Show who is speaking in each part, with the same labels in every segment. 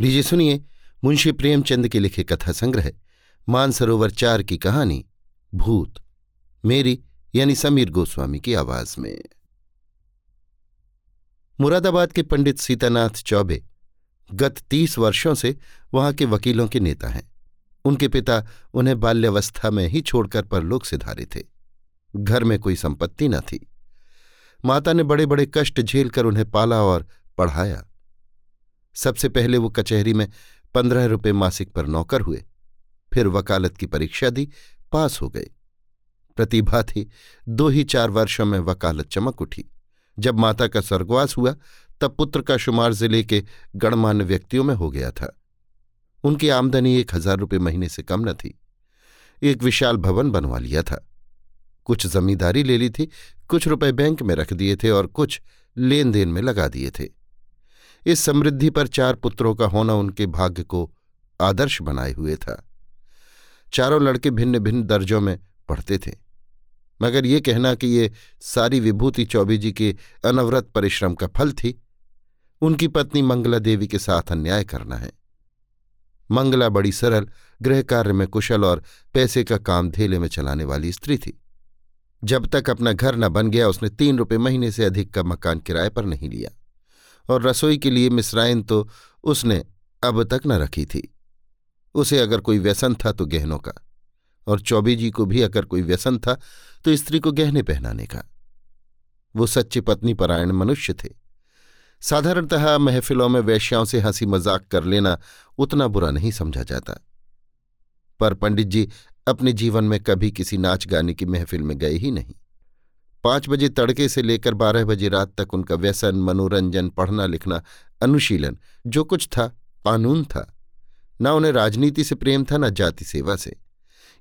Speaker 1: लीजिए सुनिए मुंशी प्रेमचंद के लिखे कथा संग्रह, मानसरोवर चार की कहानी, भूत, मेरी यानी समीर गोस्वामी की आवाज़ में। मुरादाबाद के पंडित सीतानाथ चौबे गत तीस वर्षों से वहाँ के वकीलों के नेता हैं। उनके पिता उन्हें बाल्यावस्था में ही छोड़कर परलोक से धारे थे। घर में कोई संपत्ति न थी। माता ने बड़े बड़े कष्ट झेलकर उन्हें पाला और पढ़ाया। सबसे पहले वो कचहरी में पंद्रह रुपये मासिक पर नौकर हुए। फिर वकालत की परीक्षा दी, पास हो गए। प्रतिभा थी, दो ही चार वर्षों में वकालत चमक उठी। जब माता का स्वर्गवास हुआ, तब पुत्र का शुमार ज़िले के गणमान्य व्यक्तियों में हो गया था। उनकी आमदनी एक हज़ार रुपये महीने से कम न थी। एक विशाल भवन बनवा लिया था। कुछ जमींदारी ले ली थी, कुछ रुपए बैंक में रख दिए थे और कुछ लेन देन में लगा दिए थे। इस समृद्धि पर चार पुत्रों का होना उनके भाग्य को आदर्श बनाए हुए था। चारों लड़के भिन्न भिन्न दर्जों में पढ़ते थे। मगर ये कहना कि ये सारी विभूति चौबे जी के अनवरत परिश्रम का फल थी, उनकी पत्नी मंगला देवी के साथ अन्याय करना है। मंगला बड़ी सरल गृह कार्य में कुशल और पैसे का काम धेले में चलाने वाली स्त्री थी। जब तक अपना घर न बन गया, उसने तीन रुपये महीने से अधिक का मकान किराए पर नहीं लिया। और रसोई के लिए मिसराइन तो उसने अब तक न रखी थी। उसे अगर कोई व्यसन था तो गहनों का, और चौबी जी को भी अगर कोई व्यसन था तो स्त्री को गहने पहनाने का। वो सच्चे पत्नी परायण मनुष्य थे। साधारणतः महफिलों में वैश्याओं से हँसी मज़ाक कर लेना उतना बुरा नहीं समझा जाता। पर पंडित जी अपने जीवन में कभी किसी नाच गाने की महफिल में गए ही नहीं। पाँच बजे तड़के से लेकर बारह बजे रात तक उनका व्यसन, मनोरंजन, पढ़ना लिखना अनुशीलन, जो कुछ था, कानून था। न उन्हें राजनीति से प्रेम था, न जाति सेवा से।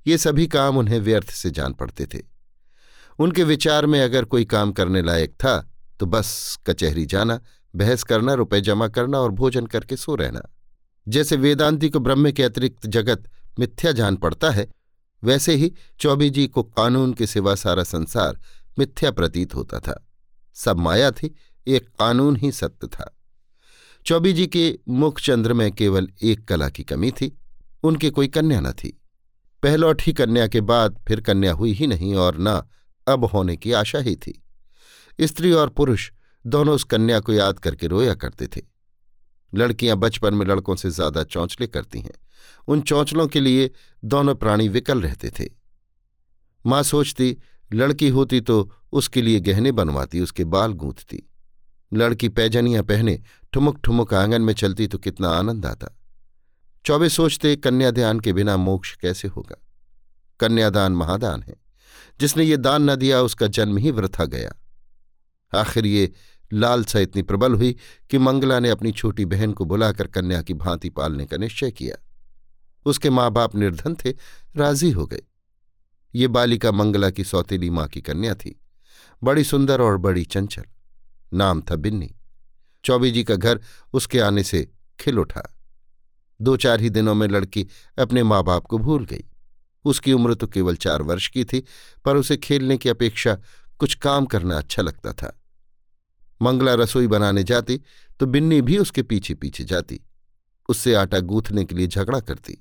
Speaker 1: ये सभी काम उन्हें व्यर्थ से जान पड़ते थे। उनके विचार में अगर कोई काम करने लायक था तो बस कचहरी जाना, बहस करना, रुपए जमा करना और भोजन करके सो रहना। जैसे वेदांति को ब्रह्म के अतिरिक्त जगत मिथ्या जान पड़ता है, वैसे ही चौबी जी को कानून के सिवा सारा संसार मिथ्या प्रतीत होता था। सब माया थी, एक कानून ही सत्य था। चौबी जी के मुखचंद्र में केवल एक कला की कमी थी, उनकी कोई कन्या न थी। पहलौठी कन्या के बाद फिर कन्या हुई ही नहीं और न अब होने की आशा ही थी। स्त्री और पुरुष दोनों उस कन्या को याद करके रोया करते थे। लड़कियाँ बचपन में लड़कों से ज़्यादा चौंचले करती हैं। उन चौंचलों के लिए दोनों प्राणी विकल रहते थे। माँ सोचती लड़की होती तो उसके लिए गहने बनवाती, उसके बाल गूंथती। लड़की पैजनियाँ पहने ठुमुक ठुमुक आँगन में चलती तो कितना आनंद आता। चौबे सोचते, कन्यादान के बिना मोक्ष कैसे होगा? कन्यादान महादान है। जिसने ये दान न दिया, उसका जन्म ही वृथा गया। आखिर ये लालसा इतनी प्रबल हुई कि मंगला ने अपनी छोटी बहन को बुलाकर कन्या की भांति पालने का निश्चय किया। उसके माँ बाप निर्धन थे, राज़ी हो गए। ये बालिका मंगला की सौतेली माँ की कन्या थी। बड़ी सुंदर और बड़ी चंचल। नाम था बिन्नी। चौबी जी का घर उसके आने से खिल उठा। दो चार ही दिनों में लड़की अपने माँ बाप को भूल गई। उसकी उम्र तो केवल चार वर्ष की थी, पर उसे खेलने की अपेक्षा कुछ काम करना अच्छा लगता था। मंगला रसोई बनाने जाती तो बिन्नी भी उसके पीछे पीछे जाती। उससे आटा गूंथने के लिए झगड़ा करती।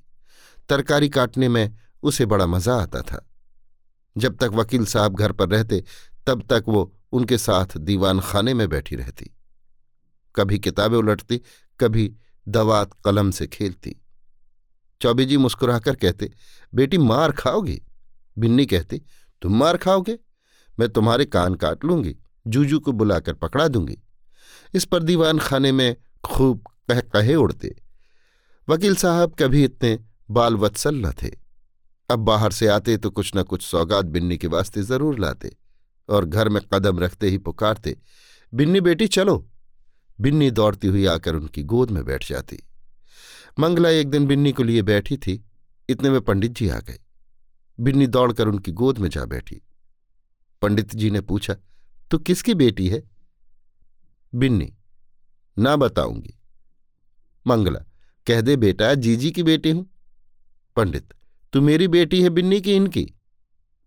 Speaker 1: तरकारी काटने में उसे बड़ा मज़ा आता था। जब तक वकील साहब घर पर रहते, तब तक वो उनके साथ दीवान खाने में बैठी रहती। कभी किताबें उलटती, कभी दवात कलम से खेलती। चौबी जी मुस्कुराकर कहते, बेटी, मार खाओगी? बिन्नी कहती, तुम मार खाओगे? मैं तुम्हारे कान काट लूँगी, जूजू को बुलाकर पकड़ा दूँगी। इस पर दीवान खाने में खूब कह कहे उड़ते। वकील साहब कभी इतने बाल वत्सल न थे। अब बाहर से आते तो कुछ न कुछ सौगात बिन्नी के वास्ते ज़रूर लाते और घर में कदम रखते ही पुकारते, बिन्नी बेटी चलो। बिन्नी दौड़ती हुई आकर उनकी गोद में बैठ जाती। मंगला एक दिन बिन्नी को लिए बैठी थी, इतने में पंडित जी आ गए। बिन्नी दौड़कर उनकी गोद में जा बैठी। पंडित जी ने पूछा, तू किसकी बेटी है? बिन्नी, ना बताऊँगी। मंगला, कह दे बेटा, जीजी की बेटी हूँ। पंडित तू मेरी बेटी है बिन्नी की इनकी?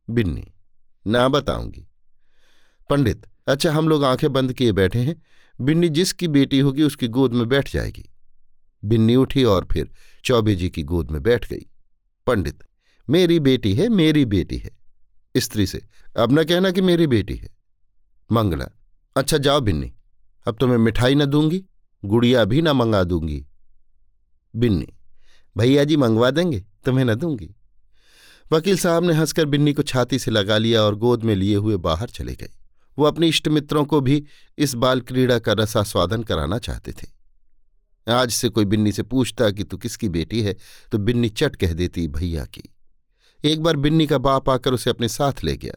Speaker 1: बिन्नी, ना बताऊँगी। पंडित अच्छा हम लोग आँखें बंद किए बैठे हैं। बिन्नी जिसकी बेटी होगी उसकी गोद में बैठ जाएगी। बिन्नी उठी और फिर चौबे जी की गोद में बैठ गई। पंडित, मेरी बेटी है, मेरी बेटी है। स्त्री से, अब न कहना कि मेरी बेटी है। मंगला अच्छा जाओ बिन्नी, अब तो मैं मिठाई न दूँगी, गुड़िया भी न मंगा दूँगी। बिन्नी, भैया जी मंगवा देंगे, तुम्हें न दूँगी। वकील साहब ने हंसकर बिन्नी को छाती से लगा लिया और गोद में लिए हुए बाहर चले गए। वो अपने इष्ट मित्रों को भी इस बाल क्रीड़ा का रसास्वादन कराना चाहते थे। आज से कोई बिन्नी से पूछता कि तू किसकी बेटी है तो बिन्नी चट कह देती, भैया की। एक बार बिन्नी का बाप आकर उसे अपने साथ ले गया।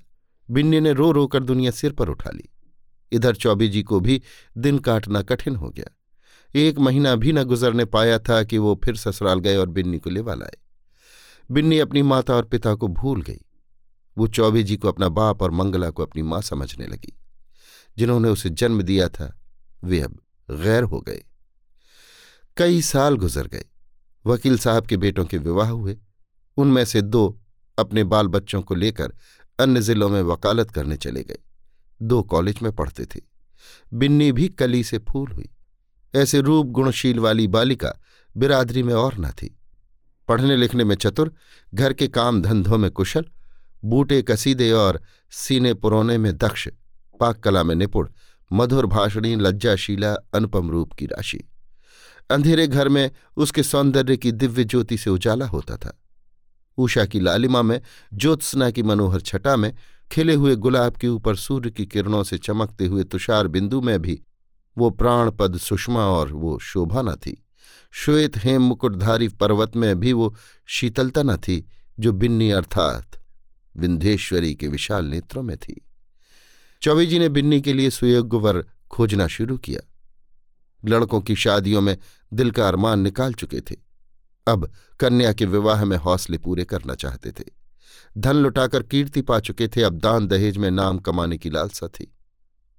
Speaker 1: बिन्नी ने रो रो कर दुनिया सिर पर उठा ली। इधर चौबी जी को भी दिन काटना कठिन हो गया। एक महीना भी न गुजरने पाया था कि वो फिर ससुराल गए और बिन्नी को लेवा लाए। बिन्नी अपनी माता और पिता को भूल गई। वो चौबे जी को अपना बाप और मंगला को अपनी माँ समझने लगी। जिन्होंने उसे जन्म दिया था, वे अब गैर हो गए। कई साल गुजर गए। वकील साहब के बेटों के विवाह हुए। उनमें से दो अपने बाल बच्चों को लेकर अन्य जिलों में वकालत करने चले गए। दो कॉलेज में पढ़ते थे। बिन्नी भी कली से फूल हुई। ऐसे रूप गुणशील वाली बालिका बिरादरी में और न थी। पढ़ने लिखने में चतुर, घर के काम धंधों में कुशल, बूटे कसीदे और सीने पुरोने में दक्ष, पाक कला में निपुण, मधुर भाषणी, लज्जाशीला, अनुपम रूप की राशि। अंधेरे घर में उसके सौंदर्य की दिव्य ज्योति से उजाला होता था। उषा की लालिमा में, ज्योत्सना की मनोहर छटा में, खिले हुए गुलाब के ऊपर सूर्य की किरणों से चमकते हुए तुषार बिंदु में भी वो प्राणपद सुषमा और वो शोभा न थी। श्वेत हेम मुकुटधारी पर्वत में भी वो शीतलता न थी, जो बिन्नी अर्थात विंध्येश्वरी के विशाल नेत्रों में थी। चौबी जी ने बिन्नी के लिए सुयोग्य वर खोजना शुरू किया। लड़कों की शादियों में दिल का अरमान निकाल चुके थे। अब कन्या के विवाह में हौसले पूरे करना चाहते थे। धन लुटाकर कीर्ति पा चुके थे, अब दान दहेज में नाम कमाने की लालसा थी।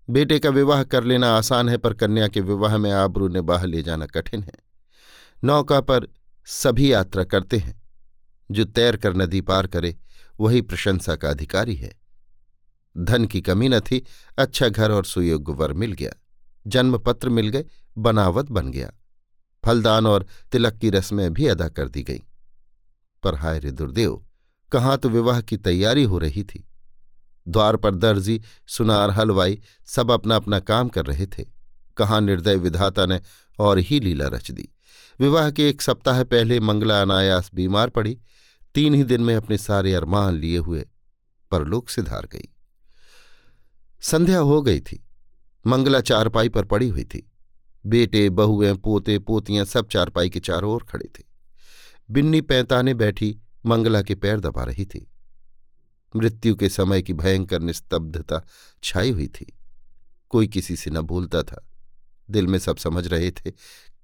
Speaker 1: बेटे का विवाह कर लेना आसान है, पर कन्या के विवाह में आबरू ने बाह ले जाना कठिन है। नौका पर सभी यात्रा करते हैं। जो तैर कर नदी पार करे, वही प्रशंसा का अधिकारी है। धन की कमी न थी अच्छा घर और सुयोग्य वर मिल गया। जन्मपत्र मिल गए बनावत बन गया। फलदान और तिलक की रस्में भी अदा कर दी गईं। पर हाय रे दुर्देव, कहाँ तो विवाह की तैयारी हो रही थी? द्वार पर दर्जी, सुनार, हलवाई सब अपना अपना काम कर रहे थे। कहाँ निर्दय विधाता ने और ही लीला रच दी। विवाह के एक सप्ताह पहले मंगला अनायास बीमार पड़ी। तीन ही दिन में अपने सारे अरमान लिए हुए परलोक से धार गई। संध्या हो गई थी। मंगला चारपाई पर पड़ी हुई थी। बेटे, बहुएँ, पोते, पोतियाँ सब चारपाई के चारों ओर खड़े थे। बिन्नी पैंताने बैठी मंगला के पैर दबा रही थी। मृत्यु के समय की भयंकर निस्तब्धता छाई हुई थी। कोई किसी से न भूलता था। दिल में सब समझ रहे थे,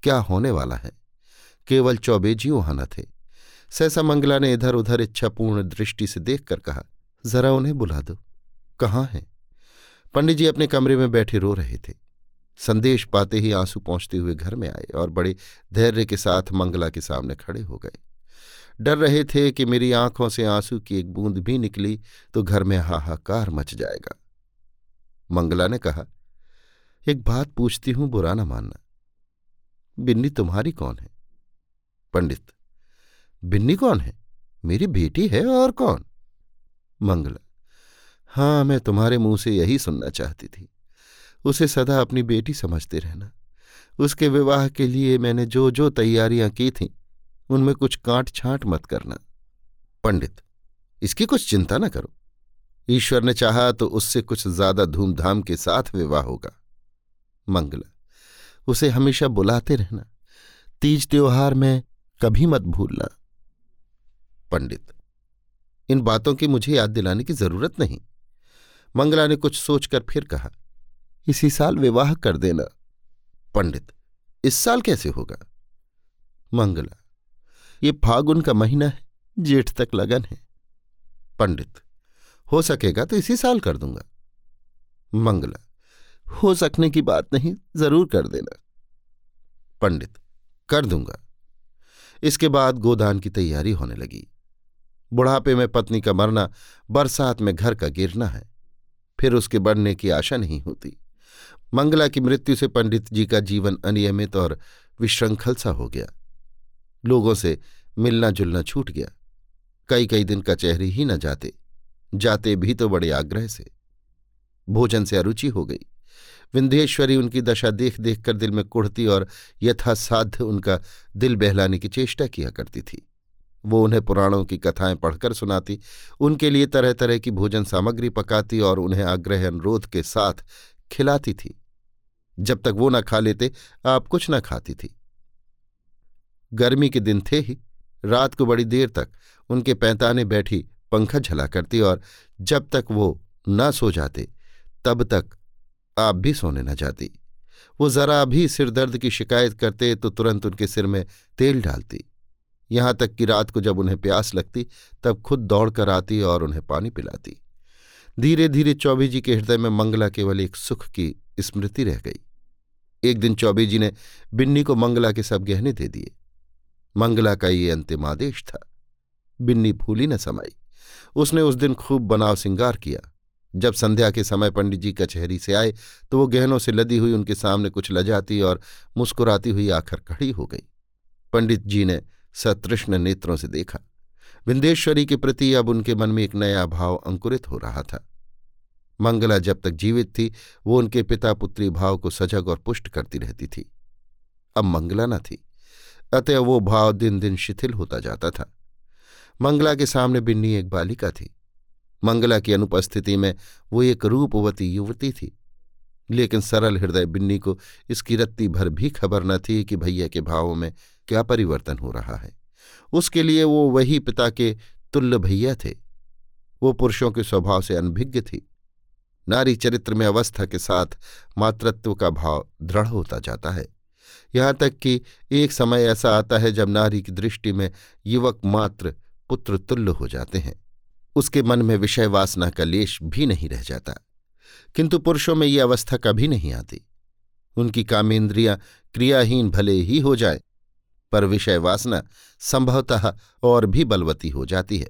Speaker 1: क्या होने वाला है? केवल चौबेजी वहाँ न थे। सहसा मंगला ने इधर उधर इच्छापूर्ण दृष्टि से देखकर कहा, जरा उन्हें बुला दो। कहाँ हैं? पंडित जी अपने कमरे में बैठे रो रहे थे। संदेश पाते ही आँसू पहुँचते हुए घर में आए और बड़े धैर्य के साथ मंगला के सामने खड़े हो गए। डर रहे थे कि मेरी आँखों से आँसू की एक बूंद भी निकली तो घर में हाहाकार मच जाएगा। मंगला ने कहा, एक बात पूछती हूँ बुरा न मानना। बिन्नी तुम्हारी कौन है? पंडित। बिन्नी कौन है? मेरी बेटी है और कौन? मंगला। हाँ मैं तुम्हारे मुँह से यही सुनना चाहती थी। उसे सदा अपनी बेटी समझते रहना। उसके विवाह के लिए मैंने जो जो तैयारियाँ की थीं, उनमें कुछ कांट छांट मत करना। पंडित, इसकी कुछ चिंता न करो। ईश्वर ने चाहा तो उससे कुछ ज़्यादा धूमधाम के साथ विवाह होगा। मंगला, उसे हमेशा बुलाते रहना। तीज त्योहार में कभी मत भूलना। पंडित, इन बातों की मुझे याद दिलाने की ज़रूरत नहीं। मंगला ने कुछ सोचकर फिर कहा, इसी साल विवाह कर देना। पंडित, इस साल कैसे होगा? मंगला, ये फागुन का महीना है, जेठ तक लगन है। पंडित, हो सकेगा तो इसी साल कर दूँगा। मंगला, हो सकने की बात नहीं, ज़रूर कर देना। पंडित, कर दूँगा। इसके बाद गोदान की तैयारी होने लगी। बुढ़ापे में पत्नी का मरना बरसात में घर का गिरना है। फिर उसके बढ़ने की आशा नहीं होती। मंगला की मृत्यु से पंडित जी का जीवन अनियमित और विश्रृंखल सा हो गया। लोगों से मिलना जुलना छूट गया। कई कई दिन कचहरी ही न जाते। जाते भी तो बड़े आग्रह से। भोजन से अरुचि हो गई। विंध्येश्वरी उनकी दशा देख देख कर दिल में कुढ़ती और यथासाध्य उनका दिल बहलाने की चेष्टा किया करती थी। वो उन्हें पुराणों की कथाएँ पढ़कर सुनाती, उनके लिए तरह तरह की भोजन सामग्री पकाती और उन्हें आग्रह अनुरोध के साथ खिलाती थी। जब तक वो न खा लेते, आप कुछ न खाती थी। गर्मी के दिन थे ही, रात को बड़ी देर तक उनके पैंताने बैठी पंखा झला करती और जब तक वो न सो जाते, तब तक आप भी सोने न जाती। वो जरा भी सिरदर्द की शिकायत करते तो तुरंत उनके सिर में तेल डालती। यहाँ तक कि रात को जब उन्हें प्यास लगती, तब खुद दौड़कर आती और उन्हें पानी पिलाती। धीरे धीरे चौबी जी के हृदय में मंगला केवल एक सुख की स्मृति रह गई। एक दिन चौबी जी ने बिन्नी को मंगला के सब गहने दे दिए। मंगला का ये अंतिम आदेश था। बिन्नी भूली न समाई। उसने उस दिन खूब बनाव सिंगार किया। जब संध्या के समय पंडित जी कचहरी से आए तो वो गहनों से लदी हुई उनके सामने कुछ लजाती और मुस्कुराती हुई आखिर खड़ी हो गई। पंडित जी ने सतृष्ण नेत्रों से देखा। विंदेश्वरी के प्रति अब उनके मन में एक नया भाव अंकुरित हो रहा था। मंगला जब तक जीवित थी, वो उनके पिता पुत्री भाव को सजग और पुष्ट करती रहती थी। अब मंगला न थी, अतः वो भाव दिन दिन शिथिल होता जाता था। मंगला के सामने बिन्नी एक बालिका थी। मंगला की अनुपस्थिति में वो एक रूपवती युवती थी। लेकिन सरल हृदय बिन्नी को इसकी रत्ती भर भी खबर न थी कि भैया के भावों में क्या परिवर्तन हो रहा है। उसके लिए वो वही पिता के तुल्य भैया थे। वो पुरुषों के स्वभाव से अनभिज्ञ थी। नारी चरित्र में अवस्था के साथ मातृत्व का भाव दृढ़ होता जाता है। यहाँ तक कि एक समय ऐसा आता है जब नारी की दृष्टि में युवक मात्र पुत्र तुल्य हो जाते हैं। उसके मन में विषय वासना का लेश भी नहीं रह जाता। किंतु पुरुषों में ये अवस्था कभी नहीं आती। उनकी कामेंद्रियाँ क्रियाहीन भले ही हो जाए, पर विषय वासना संभवतः और भी बलवती हो जाती है।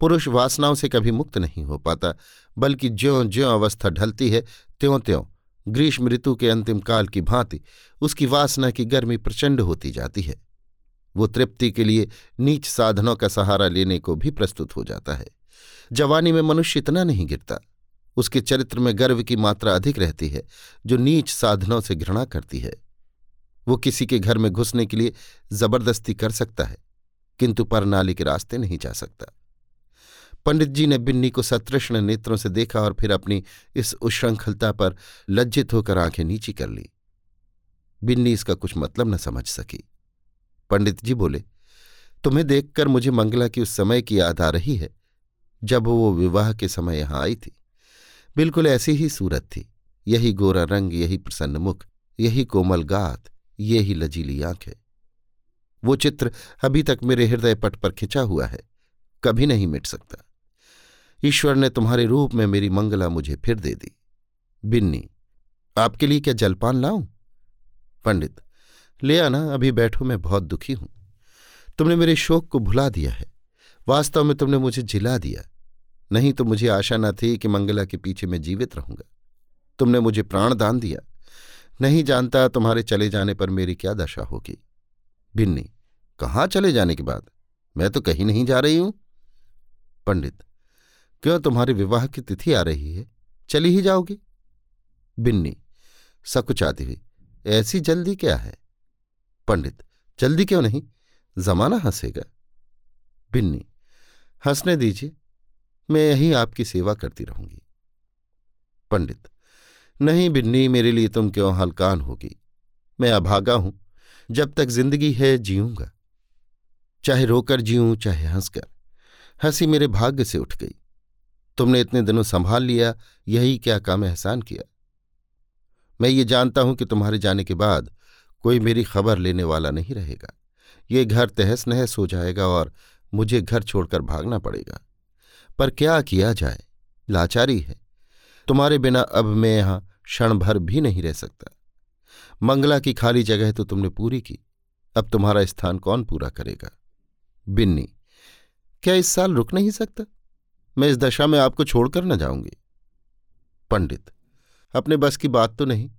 Speaker 1: पुरुष वासनाओं से कभी मुक्त नहीं हो पाता, बल्कि ज्यों ज्यों अवस्था ढलती है त्यों त्यों ग्रीष्म ऋतु के अंतिम काल की भांति उसकी वासना की गर्मी प्रचंड होती जाती है। वो तृप्ति के लिए नीच साधनों का सहारा लेने को भी प्रस्तुत हो जाता है। जवानी में मनुष्य इतना नहीं गिरता। उसके चरित्र में गर्व की मात्रा अधिक रहती है, जो नीच साधनों से घृणा करती है। वो किसी के घर में घुसने के लिए ज़बरदस्ती कर सकता है, किंतु परनाली के रास्ते नहीं जा सकता। पंडित जी ने बिन्नी को सतृष्ण नेत्रों से देखा और फिर अपनी इस उश्रृंखलता पर लज्जित होकर आँखें नीची कर ली। बिन्नी इसका कुछ मतलब न समझ सकी। पंडित जी बोले, तुम्हें देखकर मुझे मंगला की उस समय की याद आ रही है। जब वो विवाह के समय यहाँ आई थी। बिल्कुल ऐसी ही सूरत थी। यही गोरा रंग, यही प्रसन्न मुख, यही कोमल गात, यही लजीली आँखें। वो चित्र अभी तक मेरे हृदय पट पर खिंचा हुआ है। कभी नहीं मिट सकता। ईश्वर ने तुम्हारे रूप में मेरी मंगला मुझे फिर दे दी। बिन्नी, आपके लिए क्या जलपान लाऊं? पंडित, ले आना, अभी बैठो, मैं बहुत दुखी हूँ। तुमने मेरे शोक को भुला दिया है। वास्तव में तुमने मुझे जिला दिया। नहीं तो मुझे आशा न थी कि मंगला के पीछे मैं जीवित रहूँगा। तुमने मुझे प्राण दान दिया। नहीं जानता तुम्हारे चले जाने पर मेरी क्या दशा होगी। बिन्नी, कहाँ चले जाने के बाद मैं तो कहीं नहीं जा रही हूँ। पंडित, क्यों तुम्हारे विवाह की तिथि आ रही है? चली ही जाओगी। बिन्नी, सकुचाती हुई, ऐसी जल्दी क्या है? पंडित, जल्दी क्यों नहीं? जमाना हंसेगा। बिन्नी, हंसने दीजिए। मैं यही आपकी सेवा करती रहूँगी। पंडित, नहीं बिन्नी, मेरे लिए तुम क्यों हलकान होगी? मैं अभागा हूँ, जब तक ज़िंदगी है जीऊँगा। चाहे रोकर जीऊं, चाहे हंसकर, हँसी मेरे भाग्य से उठ गई। तुमने इतने दिनों संभाल लिया, यही क्या काम एहसान किया? मैं ये जानता हूँ कि तुम्हारे जाने के बाद कोई मेरी खबर लेने वाला नहीं रहेगा। ये घर तहस नहस हो जाएगा और मुझे घर छोड़कर भागना पड़ेगा। पर क्या किया जाए? लाचारी है। तुम्हारे बिना अब मैं यहाँ क्षण भर भी नहीं रह सकता। मंगला की खाली जगह तो तुमने पूरी की। अब तुम्हारा स्थान कौन पूरा करेगा? बिन्नी, क्या इस साल रुक नहीं सकता? मैं इस दशा में आपको छोड़कर न जाऊँगी। पंडित, अपने बस की बात तो नहीं।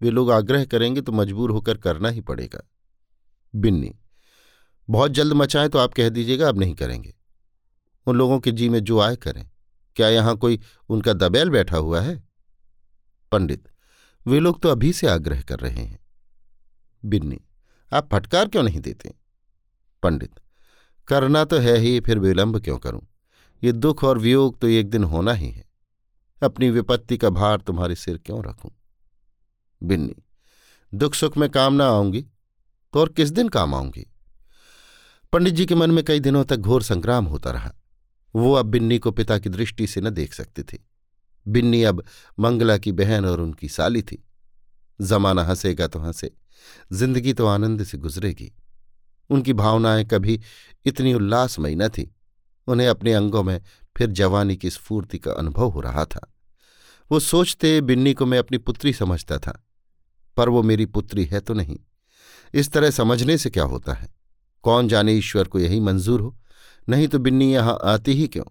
Speaker 1: वे लोग आग्रह करेंगे तो मजबूर होकर करना ही पड़ेगा। बिन्नी, बहुत जल्द मचाएँ तो आप कह दीजिएगा, अब नहीं करेंगे। उन लोगों के जी में जो आए करें। क्या यहाँ कोई उनका दबैल बैठा हुआ है? पंडित, वे लोग तो अभी से आग्रह कर रहे हैं। बिन्नी, आप फटकार क्यों नहीं देते? पंडित, करना तो है ही, फिर विलंब क्यों करूँ? ये दुख और वियोग तो एक दिन होना ही है। अपनी विपत्ति का भार तुम्हारे सिर क्यों रखूँ? बिन्नी, दुख सुख में काम ना आऊँगी तो और किस दिन काम आऊँगी? पंडित जी के मन में कई दिनों तक घोर संग्राम होता रहा। वो अब बिन्नी को पिता की दृष्टि से न देख सकते थे। बिन्नी अब मंगला की बहन और उनकी साली थी। जमाना हंसेगा तो हंसे, ज़िंदगी तो आनंद से गुजरेगी। उनकी भावनाएँ कभी इतनी उल्लासमयी न थी। उन्हें अपने अंगों में फिर जवानी की स्फूर्ति का अनुभव हो रहा था। वो सोचते बिन्नी को मैं अपनी पुत्री समझता था, पर वो मेरी पुत्री है तो नहीं। इस तरह समझने से क्या होता है? कौन जाने ईश्वर को यही मंजूर हो? नहीं तो बिन्नी यहाँ आती ही क्यों?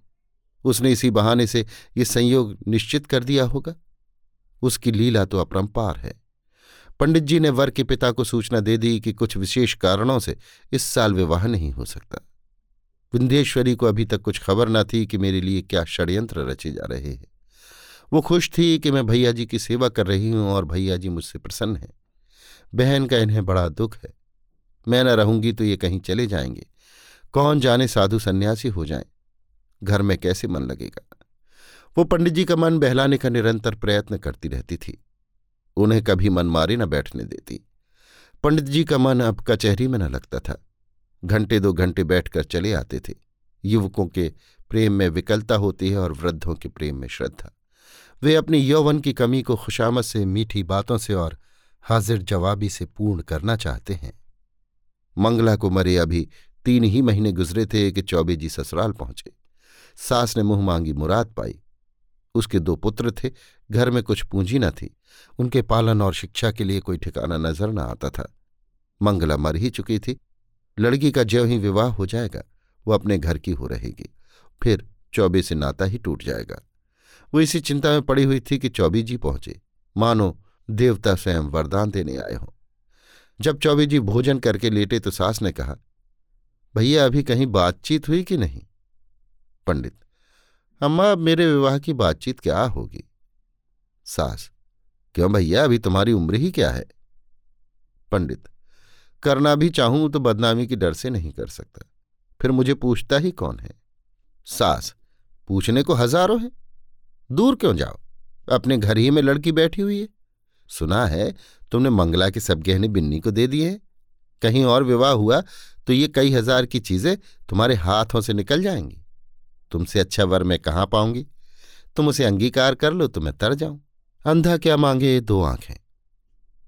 Speaker 1: उसने इसी बहाने से ये संयोग निश्चित कर दिया होगा। उसकी लीला तो अपरंपार है। पंडित जी ने वर के पिता को सूचना दे दी कि कुछ विशेष कारणों से इस साल विवाह नहीं हो सकता। विंध्येश्वरी को अभी तक कुछ खबर न थी कि मेरे लिए क्या षड्यंत्र रचे जा रहे हैं। वो खुश थी कि मैं भैया जी की सेवा कर रही हूँ और भैया जी मुझसे प्रसन्न हैं। बहन का इन्हें बड़ा दुख है। मैं न रहूँगी तो ये कहीं चले जाएँगे। कौन जाने साधु सन्यासी हो जाएँ? घर में कैसे मन लगेगा? वो पंडित जी का मन बहलाने का निरंतर प्रयत्न करती रहती थी। उन्हें कभी मन मारे न बैठने देती। पंडित जी का मन अब कचहरी में न लगता था। घंटे दो घंटे बैठकर चले आते थे। युवकों के प्रेम में विकलता होती है और वृद्धों के प्रेम में श्रद्धा। वे अपनी यौवन की कमी को खुशामद से, मीठी बातों से और हाजिर जवाबी से पूर्ण करना चाहते हैं। मंगला को मरे अभी तीन ही महीने गुजरे थे कि चौबे जी ससुराल पहुँचे। सास ने मुँह मांगी मुराद पाई। उसके दो पुत्र थे, घर में कुछ पूंजी न थी। उनके पालन और शिक्षा के लिए कोई ठिकाना नज़र न आता था। मंगला मर ही चुकी थी। लड़की का ज्यों ही विवाह हो जाएगा, वो अपने घर की हो रहेगी। फिर चौबे से नाता ही टूट जाएगा। वो इसी चिंता में पड़ी हुई थी कि चौबी जी पहुँचे। मानो, देवता स्वयं वरदान देने आए हों। जब चौबे जी भोजन करके लेटे तो सास ने कहा भैया, अभी कहीं बातचीत हुई कि नहीं? पंडित, अम्मा, अब मेरे विवाह की बातचीत क्या होगी? सास, क्यों भैया, अभी तुम्हारी उम्र ही क्या है? पंडित, करना भी चाहूँ तो बदनामी की डर से नहीं कर सकता। फिर मुझे पूछता ही कौन है? सास, पूछने को हज़ारों हैं। दूर क्यों जाओ? अपने घर ही में लड़की बैठी हुई है। सुना है, तुमने मंगला के सब गहने बिन्नी को दे दिए हैं। कहीं और विवाह हुआ तो ये कई हज़ार की चीज़ें तुम्हारे हाथों से निकल जाएँगी। तुमसे अच्छा वर मैं कहाँ पाऊँगी? तुम उसे अंगीकार कर लो तो मैं तर जाऊँ। अंधा क्या मांगे दो आँखें?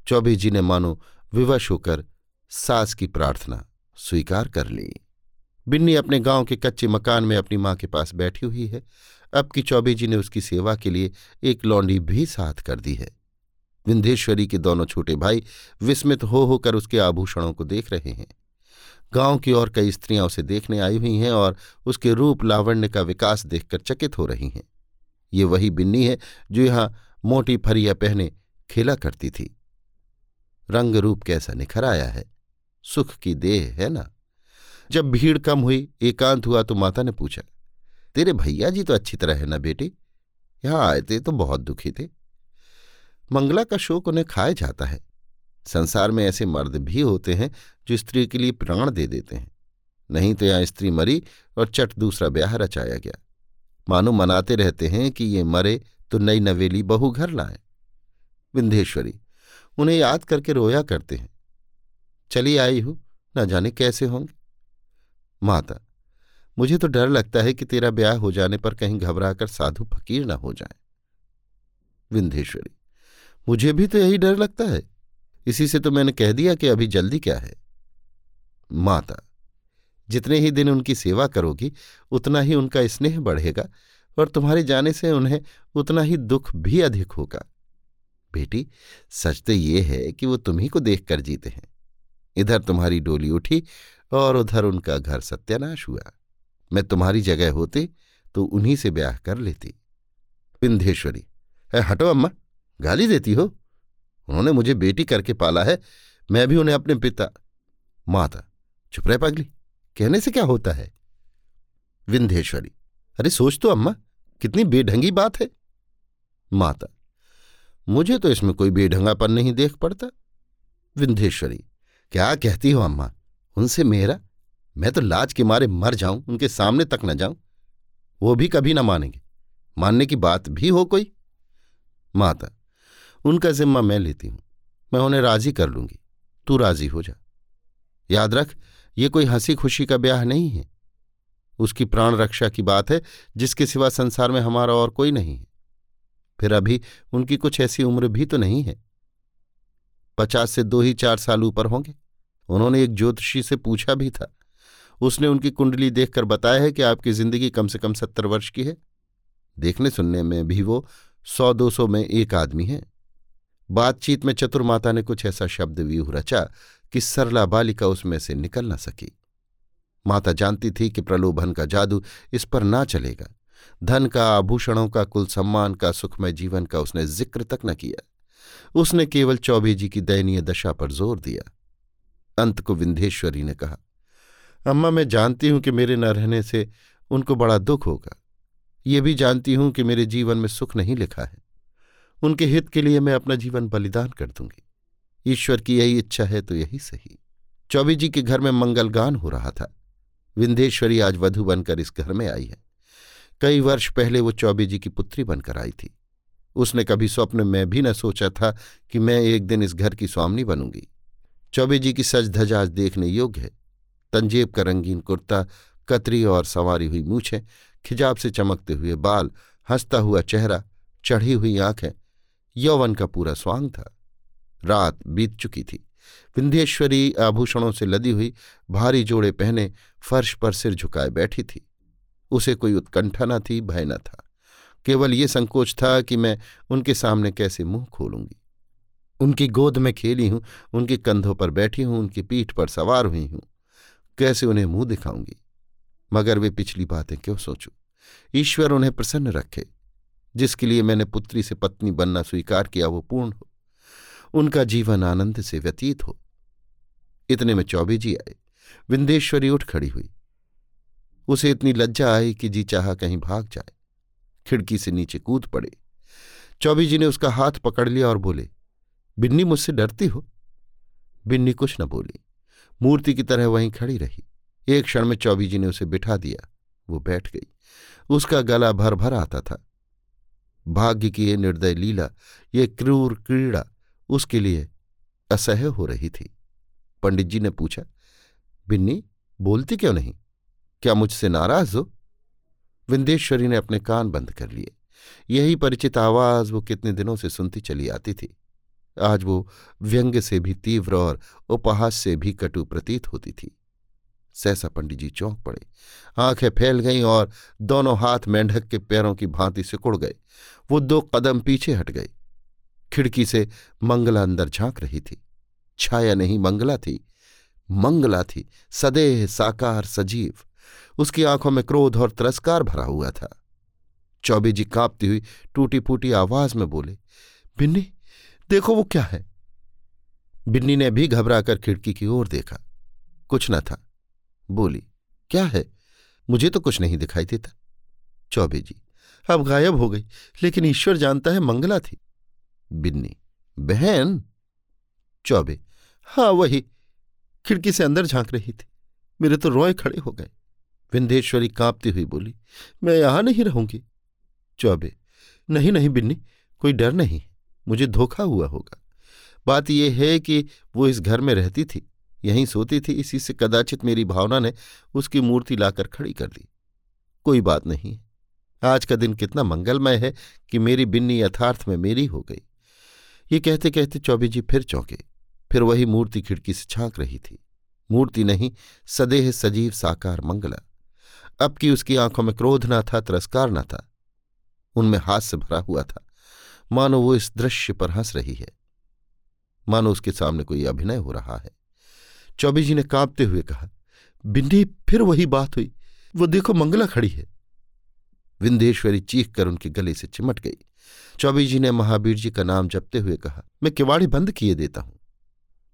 Speaker 1: चौबे जी ने मानो विवश होकर सास की प्रार्थना स्वीकार कर ली। बिन्नी अपने गाँव के कच्चे मकान में अपनी माँ के पास बैठी हुई है। अब की चौबे जी ने उसकी सेवा के लिए एक लौंडी भी साथ कर दी है। विंध्येश्वरी के दोनों छोटे भाई विस्मित हो होकर उसके आभूषणों को देख रहे हैं। गाँव की और कई स्त्रियाँ उसे देखने आई हुई हैं और उसके रूप लावण्य का विकास देखकर चकित हो रही हैं। ये वही बिन्नी है जो यहाँ मोटी फरिया पहने खेला करती थी। रंग रूप कैसा निखर आया है। सुख की देह है ना। जब भीड़ कम हुई, एकांत हुआ तो माता ने पूछा, तेरे भैया जी तो अच्छी तरह है ना बेटी? यहाँ आए थे तो बहुत दुखी थे। मंगला का शोक उन्हें खाए जाता है। संसार में ऐसे मर्द भी होते हैं जो स्त्री के लिए प्राण दे देते हैं। नहीं तो यहाँ स्त्री मरी और चट दूसरा ब्याह रचाया गया। मानो मनाते रहते हैं कि ये मरे तो नई नवेली बहू घर लाए। विंध्येश्वरी, उन्हें याद करके रोया करते हैं। चली आई हूँ, न जाने कैसे होंगे। माता, मुझे तो डर लगता है कि तेरा ब्याह हो जाने पर कहीं घबराकर साधु फकीर न हो जाए। विंध्येश्वरी, मुझे भी तो यही डर लगता है। इसी से तो मैंने कह दिया कि अभी जल्दी क्या है। माता, जितने ही दिन उनकी सेवा करोगी, उतना ही उनका स्नेह बढ़ेगा और तुम्हारे जाने से उन्हें उतना ही दुख भी अधिक होगा। बेटी, सच तो ये है कि वो तुम्ही को देखकर जीते हैं। इधर तुम्हारी डोली उठी और उधर उनका घर सत्यानाश हुआ। मैं तुम्हारी जगह होती तो उन्हीं से ब्याह कर लेती। विंध्येश्वरी हटो अम्मा, गाली देती हो? उन्होंने मुझे बेटी करके पाला है, मैं भी उन्हें अपने पिता, माता, चुप रहे पगली, कहने से क्या होता है? विंध्येश्वरी, अरे सोच तो अम्मा, कितनी बेढंगी बात है। माता, मुझे तो इसमें कोई बेढंगापन नहीं देख पड़ता। विंध्येश्वरी, क्या कहती हो अम्मा, उनसे मेरा, मैं तो लाज के मारे मर जाऊँ, उनके सामने तक न जाऊँ। वो भी कभी ना मानेंगे, मानने की बात भी हो कोई? माता उनका जिम्मा मैं लेती हूँ। मैं उन्हें राज़ी कर लूँगी। तू राज़ी हो जा। याद रख, ये कोई हँसी खुशी का ब्याह नहीं है। उसकी प्राण रक्षा की बात है, जिसके सिवा संसार में हमारा और कोई नहीं है। फिर अभी उनकी कुछ ऐसी उम्र भी तो नहीं है। पचास से दो ही चार साल ऊपर होंगे। उन्होंने एक ज्योतिषी से पूछा भी था। उसने उनकी कुंडली देखकर बताया है कि आपकी ज़िंदगी कम से कम सत्तर वर्ष की है। देखने सुनने में भी वो सौ दो सौ में एक आदमी है। बातचीत में चतुर्माता ने कुछ ऐसा शब्द व्यूह रचा कि सरला बालिका उसमें से निकल न सकी। माता जानती थी कि प्रलोभन का जादू इस पर ना चलेगा। धन का, आभूषणों का, कुल सम्मान का, सुखमय जीवन का उसने ज़िक्र तक न किया। उसने केवल चौबे जी की दयनीय दशा पर ज़ोर दिया। अंत को विंध्येश्वरी ने कहा, अम्मा, मैं जानती हूँ कि मेरे न रहने से उनको बड़ा दुख होगा। ये भी जानती हूँ कि मेरे जीवन में सुख नहीं लिखा है। उनके हित के लिए मैं अपना जीवन बलिदान कर दूँगी। ईश्वर की यही इच्छा है तो यही सही। चौबी जी के घर में मंगलगान हो रहा था। विंध्येश्वरी आज वधु बनकर इस घर में आई है। कई वर्ष पहले वो चौबे जी की पुत्री बनकर आई थी। उसने कभी स्वप्न में भी न सोचा था कि मैं एक दिन इस घर की स्वामनी बनूँगी। चौबे जी की सज धजाज देखने योग्य है। तंजेब का रंगीन कुर्ता, कतरी और संवारी हुई मूछें, खिजाब से चमकते हुए बाल, हंसता हुआ चेहरा, चढ़ी हुई आँखें यौवन का पूरा स्वांग था। रात बीत चुकी थी। विंध्येश्वरी आभूषणों से लदी हुई, भारी जोड़े पहने फर्श पर सिर झुकाए बैठी थी। उसे कोई उत्कंठा न थी, भय न था। केवल ये संकोच था कि मैं उनके सामने कैसे मुँह खोलूँगी। उनकी गोद में खेली हूँ, उनके कंधों पर बैठी हूँ, उनकी पीठ पर सवार हुई हूँ। कैसे उन्हें मुँह दिखाऊँगी? मगर वे पिछली बातें क्यों सोचूं? ईश्वर उन्हें प्रसन्न रखे। जिसके लिए मैंने पुत्री से पत्नी बनना स्वीकार किया, वो पूर्ण हो। उनका जीवन आनंद से व्यतीत हो। इतने में चौबे जी आए। विंदेश्वरी उठ खड़ी हुई। उसे इतनी लज्जा आई कि जी चाह कहीं भाग जाए। खिड़की से नीचे कूद पड़े। चौबी जी ने उसका हाथ पकड़ लिया और बोले, बिन्नी, मुझसे डरती हो? बिन्नी कुछ न बोली। मूर्ति की तरह वहीं खड़ी रही। एक क्षण में चौबी जी ने उसे बिठा दिया। वो बैठ गई। उसका गला भर भर आता था। भाग्य की ये निर्दय लीला, ये क्रूर क्रीड़ा उसके लिए असह्य हो रही थी। पंडित जी ने पूछा, बिन्नी, बोलती क्यों नहीं? क्या मुझसे नाराज़ हो? विंदेश्वरी ने अपने कान बंद कर लिए। यही परिचित आवाज़ वो कितने दिनों से सुनती चली आती थी। आज वो व्यंग्य से भी तीव्र और उपहास से भी कटु प्रतीत होती थी। सहसा पंडित जी चौंक पड़े। आँखें फैल गईं और दोनों हाथ मेंढक के पैरों की भांति सिकुड़ गए। वो दो कदम पीछे हट गए खिड़की से मंगला अंदर झाँक रही थी। छाया नहीं, मंगला थी। मंगला थी, सदेह, साकार, सजीव। उसकी आँखों में क्रोध और तिरस्कार भरा हुआ था। चौबे जी कांपती हुई टूटी फूटी आवाज़ में बोले, बिन्नी, देखो वो क्या है? बिन्नी ने भी घबराकर खिड़की की ओर देखा। कुछ न था। बोली, क्या है? मुझे तो कुछ नहीं दिखाई देता। चौबे जी, अब गायब हो गई, लेकिन ईश्वर जानता है मंगला थी। बिन्नी, बहन? चौबे हाँ वही, खिड़की से अंदर झाँक रही थी, मेरे तो रोए खड़े हो गए। विंध्येश्वरी कांपती हुई बोली, मैं यहाँ नहीं रहूँगी। चौबे, नहीं नहीं बिन्नी, कोई डर नहीं, मुझे धोखा हुआ होगा। बात यह है कि वो इस घर में रहती थी यहीं सोती थी, इसी से कदाचित मेरी भावना ने उसकी मूर्ति लाकर खड़ी कर दी। कोई बात नहीं, आज का दिन कितना मंगलमय है कि मेरी बिन्नी यथार्थ में मेरी हो गई। ये कहते कहते चौबे जी फिर चौंके, फिर वही मूर्ति खिड़की से झाँक रही थी। मूर्ति नहीं, सदेह सजीव साकार मंगला। अब की उसकी आँखों में क्रोध न था, तिरस्कार न था, उनमें हास्य भरा हुआ था, मानो वो इस दृश्य पर हंस रही है। मानो उसके सामने कोई अभिनय हो रहा है। चौबी जी ने कांपते हुए कहा बिन्नी फिर वही बात हुई। वो देखो मंगला खड़ी है। विंध्येश्वरी चीख कर उनके गले से चिमट गई। चौबी जी ने महावीर जी का नाम जपते हुए कहा, मैं किवाड़ी बंद किए देता हूँ।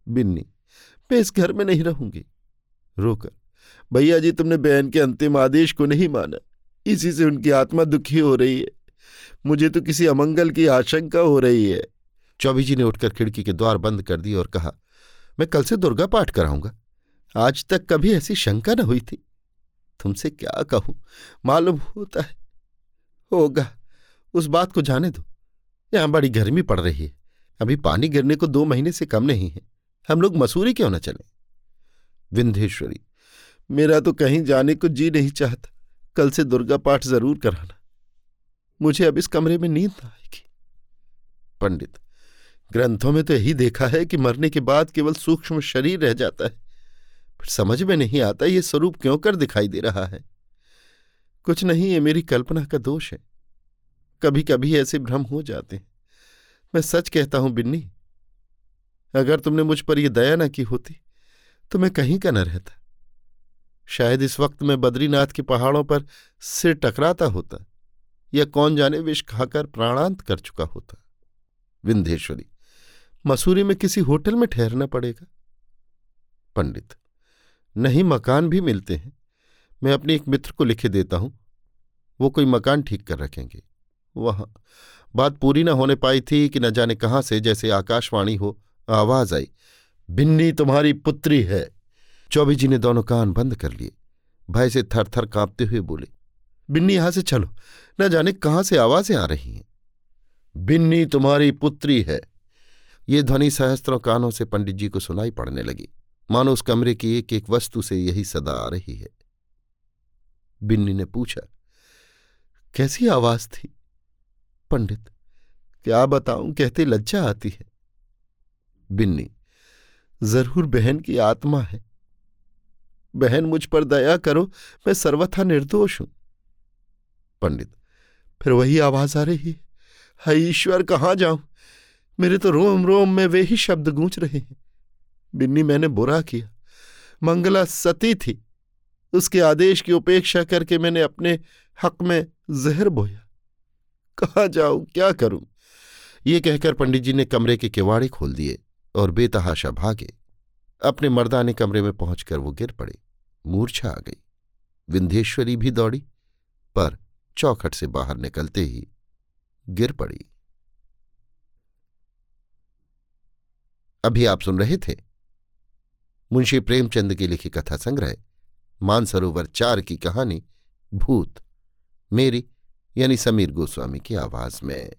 Speaker 1: बिन्नी, मैं इस घर में नहीं रहूँगी। रोकर,
Speaker 2: भैया जी, तुमने बहन के अंतिम आदेश को नहीं माना। इसी से उनकी आत्मा दुखी हो रही है। मुझे तो किसी अमंगल की आशंका हो रही है।
Speaker 1: चौबी जी ने उठकर खिड़की के द्वार बंद कर दिए और कहा मैं कल से दुर्गा पाठ कराऊँगा। आज तक कभी ऐसी शंका न हुई थी। तुमसे क्या कहूँ? मालूम होता है। होगा, उस बात को जाने दो। यहाँ बड़ी गर्मी पड़ रही है। अभी पानी गिरने को दो महीने से कम नहीं है। हम लोग मसूरी क्यों न चले? विंध्येश्वरी,
Speaker 2: मेरा तो कहीं जाने को जी नहीं चाहता। कल से दुर्गा पाठ ज़रूर कराना। मुझे अब इस कमरे में नींद आएगी।
Speaker 1: पंडित ग्रंथों में तो यही देखा है कि मरने के बाद केवल सूक्ष्म शरीर रह जाता है। फिर समझ में नहीं आता ये स्वरूप क्यों कर दिखाई दे रहा है। कुछ नहीं, ये मेरी कल्पना का दोष है। कभी कभी ऐसे भ्रम हो जाते हैं। मैं सच कहता हूँ, बिन्नी, अगर तुमने मुझ पर यह दया न की होती तो मैं कहीं का न रहता। शायद इस वक्त मैं बद्रीनाथ के पहाड़ों पर सिर टकराता होता, या कौन जाने विष खाकर प्राणांत कर चुका होता। विंध्येश्वरी मसूरी में किसी होटल में ठहरना पड़ेगा। पंडित, नहीं मकान भी मिलते हैं। मैं अपने एक मित्र को लिखे देता हूँ। वो कोई मकान ठीक कर रखेंगे। वहाँ, बात पूरी न होने पाई थी कि न जाने कहाँ से जैसे आकाशवाणी हो, आवाज़ आई, बिन्नी तुम्हारी पुत्री है। चौबी जी ने दोनों कान बंद कर लिए। भय से थर थर कांपते हुए बोले, बिन्नी, यहाँ से चलो। न जाने कहाँ से आवाज़ें आ रही हैं? बिन्नी तुम्हारी पुत्री है। ये ध्वनि सहस्त्रों कानों से पंडित जी को सुनाई पड़ने लगी। मानो उस कमरे की एक एक वस्तु से यही सदा आ रही है। बिन्नी ने पूछा, कैसी आवाज़ थी? पंडित, क्या बताऊँ, कहते लज्जा आती है। बिन्नी, ज़रूर बहन की आत्मा है। बहन, मुझ पर दया करो, मैं सर्वथा निर्दोष हूँ। पंडित, फिर वही आवाज़ आ रही है। ईश्वर, कहाँ जाऊँ? मेरे तो रोम रोम में वे ही शब्द गूंज रहे हैं। बिन्नी, मैंने बुरा किया। मंगला सती थी। उसके आदेश की उपेक्षा करके मैंने अपने हक में जहर बोया। कहा जाऊँ? क्या करूँ? ये कहकर पंडित जी ने कमरे के किवाड़े खोल दिए और बेतहाशा भागे। अपने मर्दाने कमरे में पहुंचकर वो गिर पड़े। मूर्छा आ गई। विंध्येश्वरी भी दौड़ी, पर चौखट से बाहर निकलते ही गिर पड़ी। अभी आप सुन रहे थे मुंशी प्रेमचंद की लिखी कथा संग्रह, मानसरोवर चार की कहानी, भूत, मेरी यानी समीर गोस्वामी की आवाज़ में।